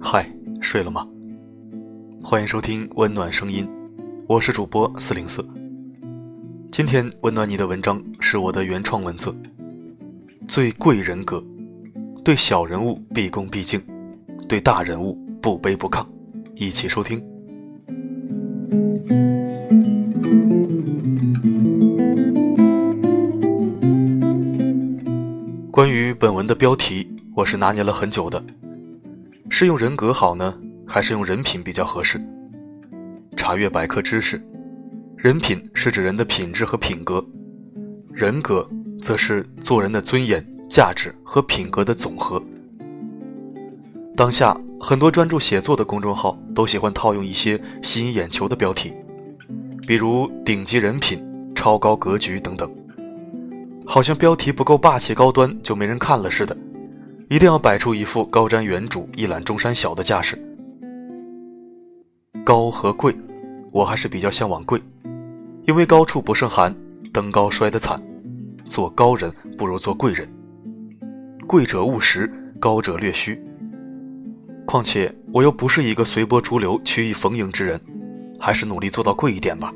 嗨，睡了吗？欢迎收听温暖声音，我是主播四零四。今天温暖你的文章是我的原创文字。最贵人格，对小人物毕恭毕敬，对大人物不卑不亢。一起收听。本文的标题，我是拿捏了很久的，是用人格好呢，还是用人品比较合适？查阅百科知识，人品是指人的品质和品格，人格则是做人的尊严、价值和品格的总和。当下很多专注写作的公众号都喜欢套用一些吸引眼球的标题，比如“顶级人品”“超高格局”等等。好像标题不够霸气高端就没人看了似的，一定要摆出一副高瞻远瞩、一览众山小的架势。高和贵，我还是比较向往贵，因为高处不胜寒，登高摔得惨。做高人不如做贵人。贵者务实，高者略虚。况且我又不是一个随波逐流、曲意逢迎之人，还是努力做到贵一点吧。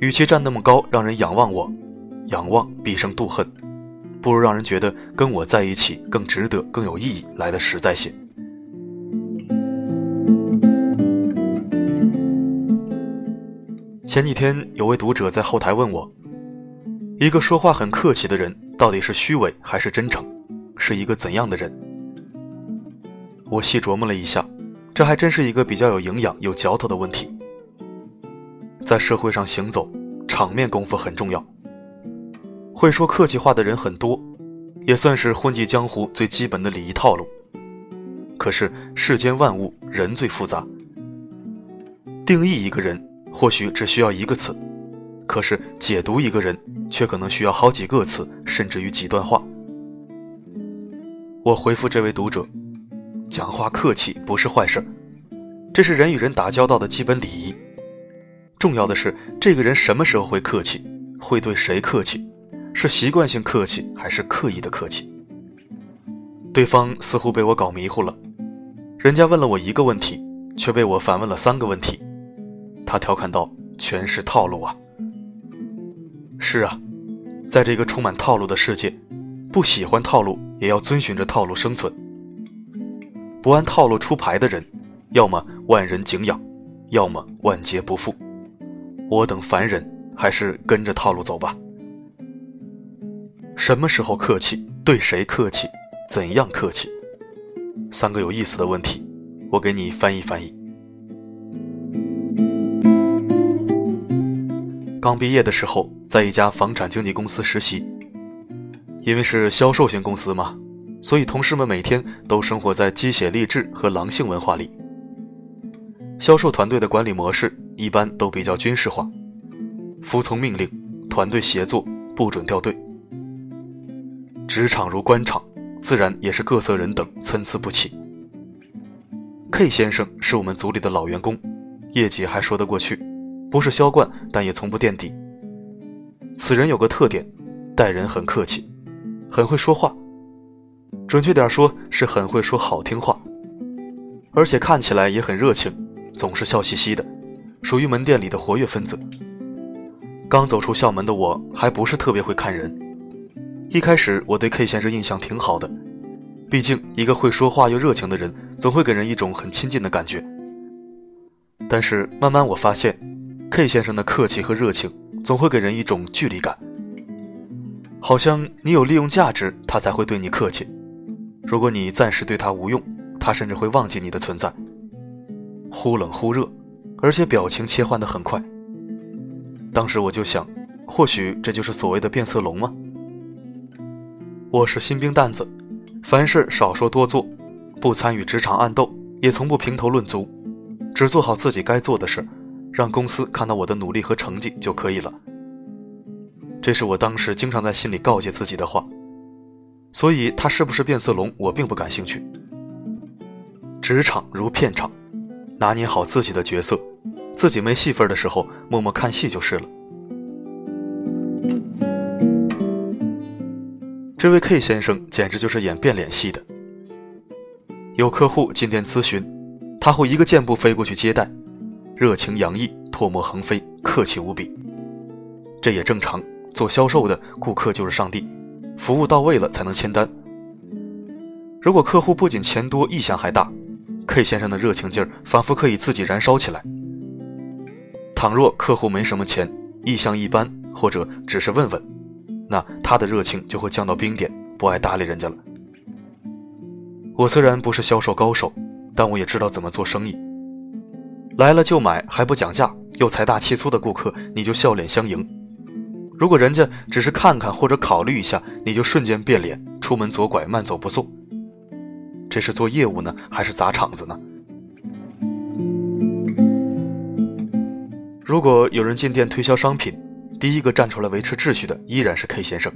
与其站那么高，让人仰望我。仰望必生妒恨，不如让人觉得跟我在一起更值得、更有意义，来的实在些。前几天有位读者在后台问我：“一个说话很客气的人，到底是虚伪还是真诚？是一个怎样的人？”我细琢磨了一下，这还真是一个比较有营养、有嚼头的问题。在社会上行走，场面功夫很重要。会说客气话的人很多，也算是混迹江湖最基本的礼仪套路。可是世间万物，人最复杂。定义一个人或许只需要一个词，可是解读一个人却可能需要好几个词，甚至于几段话。我回复这位读者：讲话客气不是坏事，这是人与人打交道的基本礼仪。重要的是这个人什么时候会客气，会对谁客气。是习惯性客气还是刻意的客气？对方似乎被我搞迷糊了，人家问了我一个问题，却被我反问了三个问题。他调侃道：“全是套路啊！”是啊，在这个充满套路的世界，不喜欢套路也要遵循着套路生存。不按套路出牌的人，要么万人敬仰，要么万劫不复。我等凡人，还是跟着套路走吧。什么时候客气？对谁客气？怎样客气？三个有意思的问题，我给你翻译翻译。刚毕业的时候，在一家房产经纪公司实习，因为是销售型公司嘛，所以同事们每天都生活在鸡血励志和狼性文化里。销售团队的管理模式一般都比较军事化，服从命令，团队协作，不准掉队。职场如官场，自然也是各色人等参差不齐。K 先生是我们组里的老员工，业绩还说得过去，不是销冠，但也从不垫底。此人有个特点，待人很客气，很会说话，准确点说是很会说好听话，而且看起来也很热情，总是笑嘻嘻的，属于门店里的活跃分子。刚走出校门的我，还不是特别会看人。一开始我对 K 先生印象挺好的，毕竟一个会说话又热情的人，总会给人一种很亲近的感觉。但是慢慢我发现，K 先生的客气和热情总会给人一种距离感，好像你有利用价值，他才会对你客气；如果你暂时对他无用，他甚至会忘记你的存在。忽冷忽热，而且表情切换的很快。当时我就想，或许这就是所谓的变色龙吗？我是新兵蛋子，凡事少说多做，不参与职场暗斗，也从不评头论足，只做好自己该做的事，让公司看到我的努力和成绩就可以了。这是我当时经常在心里告诫自己的话。所以他是不是变色龙，我并不感兴趣。职场如片场，拿捏好自己的角色，自己没戏份的时候，默默看戏就是了。这位 K 先生简直就是演变脸戏的。有客户进店咨询，他会一个箭步飞过去接待，热情洋溢，唾沫横飞，客气无比。这也正常，做销售的顾客就是上帝，服务到位了才能签单。如果客户不仅钱多，意向还大，K 先生的热情劲儿仿佛可以自己燃烧起来。倘若客户没什么钱，意向一般，或者只是问问，那他的热情就会降到冰点，不爱搭理人家了。我虽然不是销售高手，但我也知道怎么做生意。来了就买还不讲价，又财大气粗的顾客，你就笑脸相迎。如果人家只是看看或者考虑一下，你就瞬间变脸，出门左拐，慢走不送。这是做业务呢，还是砸场子呢？如果有人进店推销商品，第一个站出来维持秩序的依然是 K 先生。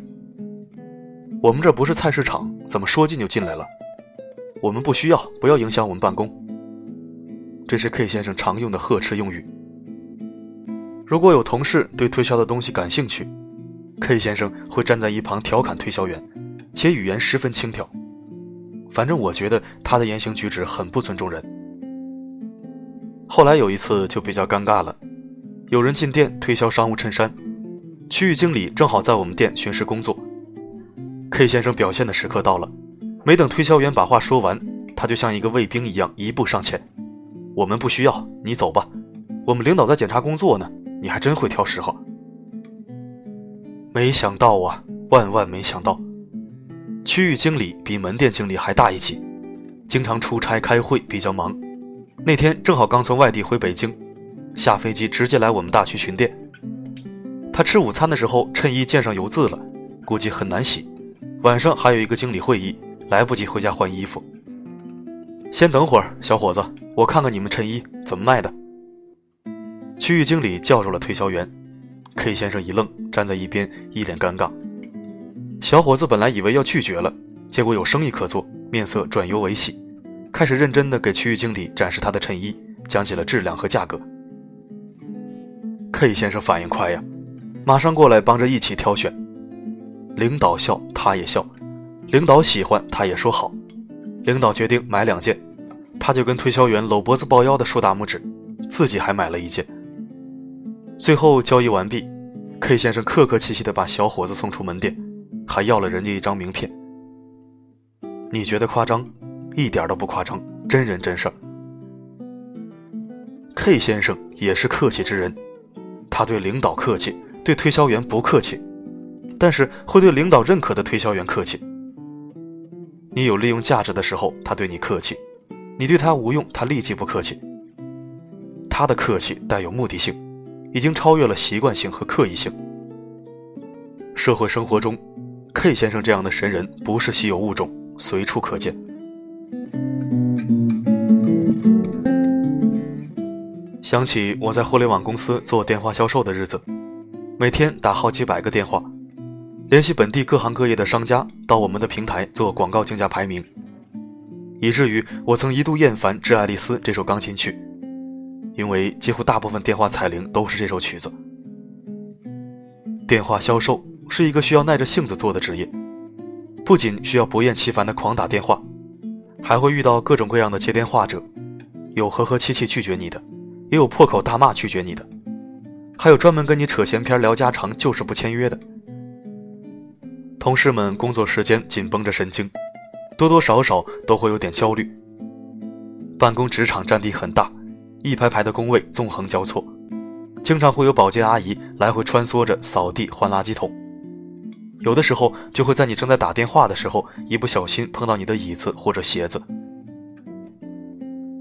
我们这不是菜市场，怎么说进就进来了？我们不需要，不要影响我们办公。这是 K 先生常用的呵斥用语。如果有同事对推销的东西感兴趣，K 先生会站在一旁调侃推销员，且语言十分轻佻。反正我觉得他的言行举止很不尊重人。后来有一次就比较尴尬了，有人进店推销商务衬衫，区域经理正好在我们店巡视工作。K 先生表现的时刻到了，没等推销员把话说完，他就像一个卫兵一样一步上前：“我们不需要，你走吧，我们领导在检查工作呢。”你还真会挑时候，没想到啊，万万没想到，区域经理比门店经理还大一级，经常出差开会，比较忙。那天正好刚从外地回北京，下飞机直接来我们大区巡店。他吃午餐的时候，衬衣溅上油渍了，估计很难洗。晚上还有一个经理会议，来不及回家换衣服。先等会儿，小伙子，我看看你们衬衣怎么卖的。区域经理叫住了推销员，K 先生一愣，站在一边，一脸尴尬。小伙子本来以为要拒绝了，结果有生意可做，面色转忧为喜，开始认真的给区域经理展示他的衬衣，讲起了质量和价格。K 先生反应快呀，马上过来帮着一起挑选。领导笑，他也笑；领导喜欢，他也说好。领导决定买两件，他就跟推销员搂脖子抱腰的竖大拇指，自己还买了一件。最后交易完毕，K 先生客客气气地把小伙子送出门店，还要了人家一张名片。你觉得夸张？一点都不夸张，真人真事儿。K 先生也是客气之人，他对领导客气，对推销员不客气，但是会对领导认可的推销员客气。你有利用价值的时候，他对你客气；你对他无用，他立即不客气。他的客气带有目的性。已经超越了习惯性和刻意性。社会生活中，K 先生这样的神人不是稀有物种，随处可见。想起我在互联网公司做电话销售的日子，每天打好几百个电话，联系本地各行各业的商家到我们的平台做广告竞价排名，以至于我曾一度厌烦《致爱丽丝》这首钢琴曲。因为几乎大部分电话彩铃都是这首曲子。电话销售是一个需要耐着性子做的职业，不仅需要不厌其烦的狂打电话，还会遇到各种各样的接电话者，有和和气气拒绝你的，也有破口大骂拒绝你的，还有专门跟你扯闲篇聊家常就是不签约的。同事们工作时间紧绷着神经，多多少少都会有点焦虑。办公职场占地很大。一排排的工位纵横交错，经常会有保洁阿姨来回穿梭着扫地、换垃圾桶。有的时候就会在你正在打电话的时候，一不小心碰到你的椅子或者鞋子。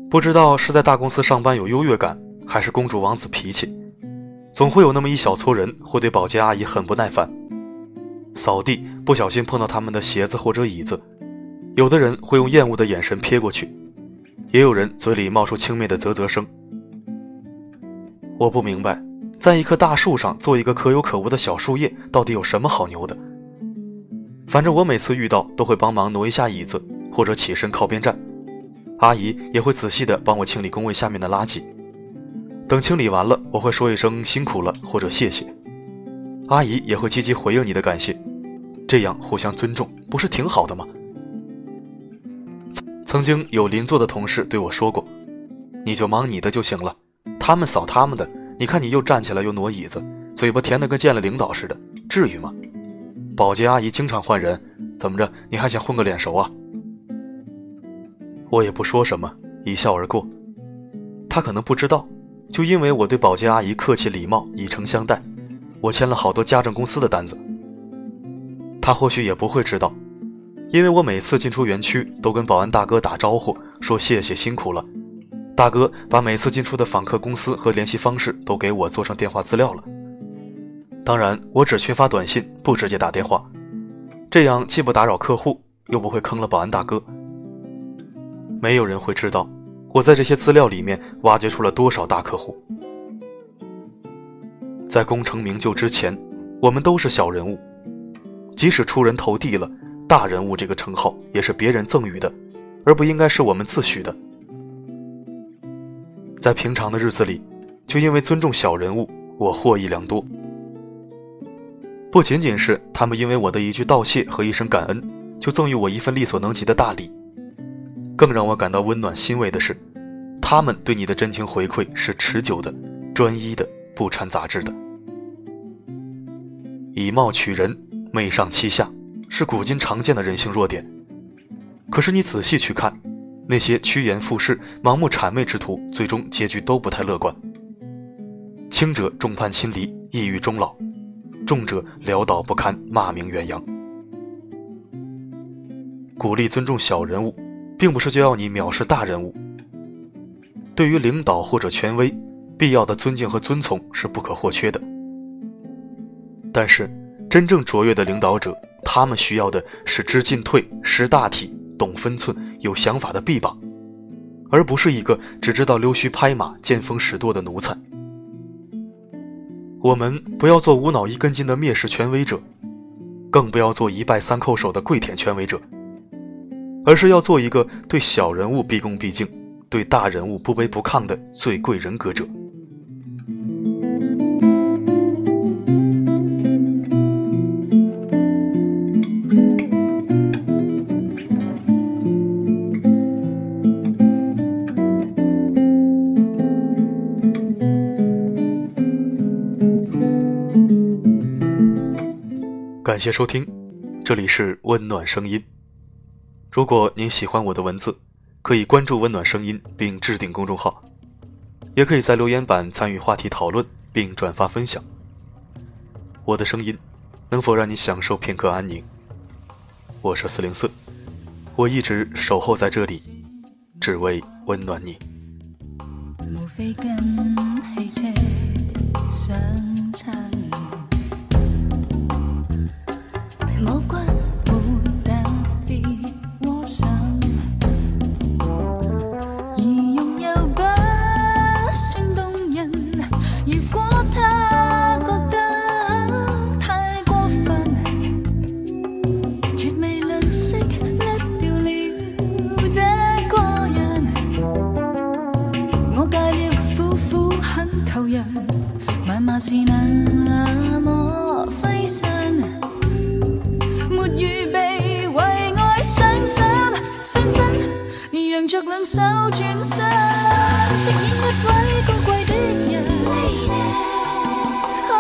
不知道是在大公司上班有优越感，还是公主王子脾气，总会有那么一小撮人会对保洁阿姨很不耐烦。扫地不小心碰到他们的鞋子或者椅子，有的人会用厌恶的眼神瞥过去。也有人嘴里冒出轻蔑的啧啧声。我不明白，在一棵大树上做一个可有可无的小树叶，到底有什么好牛的？反正我每次遇到都会帮忙挪一下椅子，或者起身靠边站。阿姨也会仔细的帮我清理工位下面的垃圾。等清理完了，我会说一声辛苦了或者谢谢。阿姨也会积极回应你的感谢。这样互相尊重，不是挺好的吗？曾经有邻座的同事对我说过：“你就忙你的就行了，他们扫他们的。你看你又站起来又挪椅子，嘴巴甜的跟见了领导似的，至于吗？保洁阿姨经常换人，怎么着你还想混个脸熟啊？”我也不说什么，一笑而过。他可能不知道，就因为我对保洁阿姨客气礼貌、以诚相待，我签了好多家政公司的单子。他或许也不会知道，因为我每次进出园区都跟保安大哥打招呼，说谢谢辛苦了。大哥把每次进出的访客公司和联系方式都给我做成电话资料了。当然，我只缺发短信，不直接打电话，这样既不打扰客户，又不会坑了保安大哥。没有人会知道，我在这些资料里面挖掘出了多少大客户。在功成名就之前，我们都是小人物。即使出人头地了，大人物这个称号也是别人赠予的，而不应该是我们自诩的。在平常的日子里，就因为尊重小人物，我获益良多。不仅仅是他们因为我的一句道谢和一声感恩，就赠予我一份力所能及的大礼，更让我感到温暖欣慰的是，他们对你的真情回馈是持久的、专一的、不掺杂质的。以貌取人。媚上欺下，是古今常见的人性弱点。可是你仔细去看，那些趋炎附势、盲目谄媚之徒，最终结局都不太乐观。轻者众叛亲离、抑郁终老，重者潦倒不堪、骂名远扬。鼓励尊重小人物，并不是就要你藐视大人物。对于领导或者权威，必要的尊敬和遵从是不可或缺的。但是。真正卓越的领导者，他们需要的是知进退、识大体、懂分寸、有想法的臂膀，而不是一个只知道溜须拍马、见风使舵的奴才。我们不要做无脑一根筋的蔑视权威者，更不要做一拜三叩首的跪舔权威者，而是要做一个对小人物毕恭毕敬、对大人物不卑不亢的最贵人格者。感谢收听，这里是温暖声音。如果您喜欢我的文字，可以关注温暖声音并置顶公众号，也可以在留言板参与话题讨论并转发分享。我的声音能否让你享受片刻安宁？我是四零四，我一直守候在这里，只为温暖你。手转身，饰演一位高贵的人。等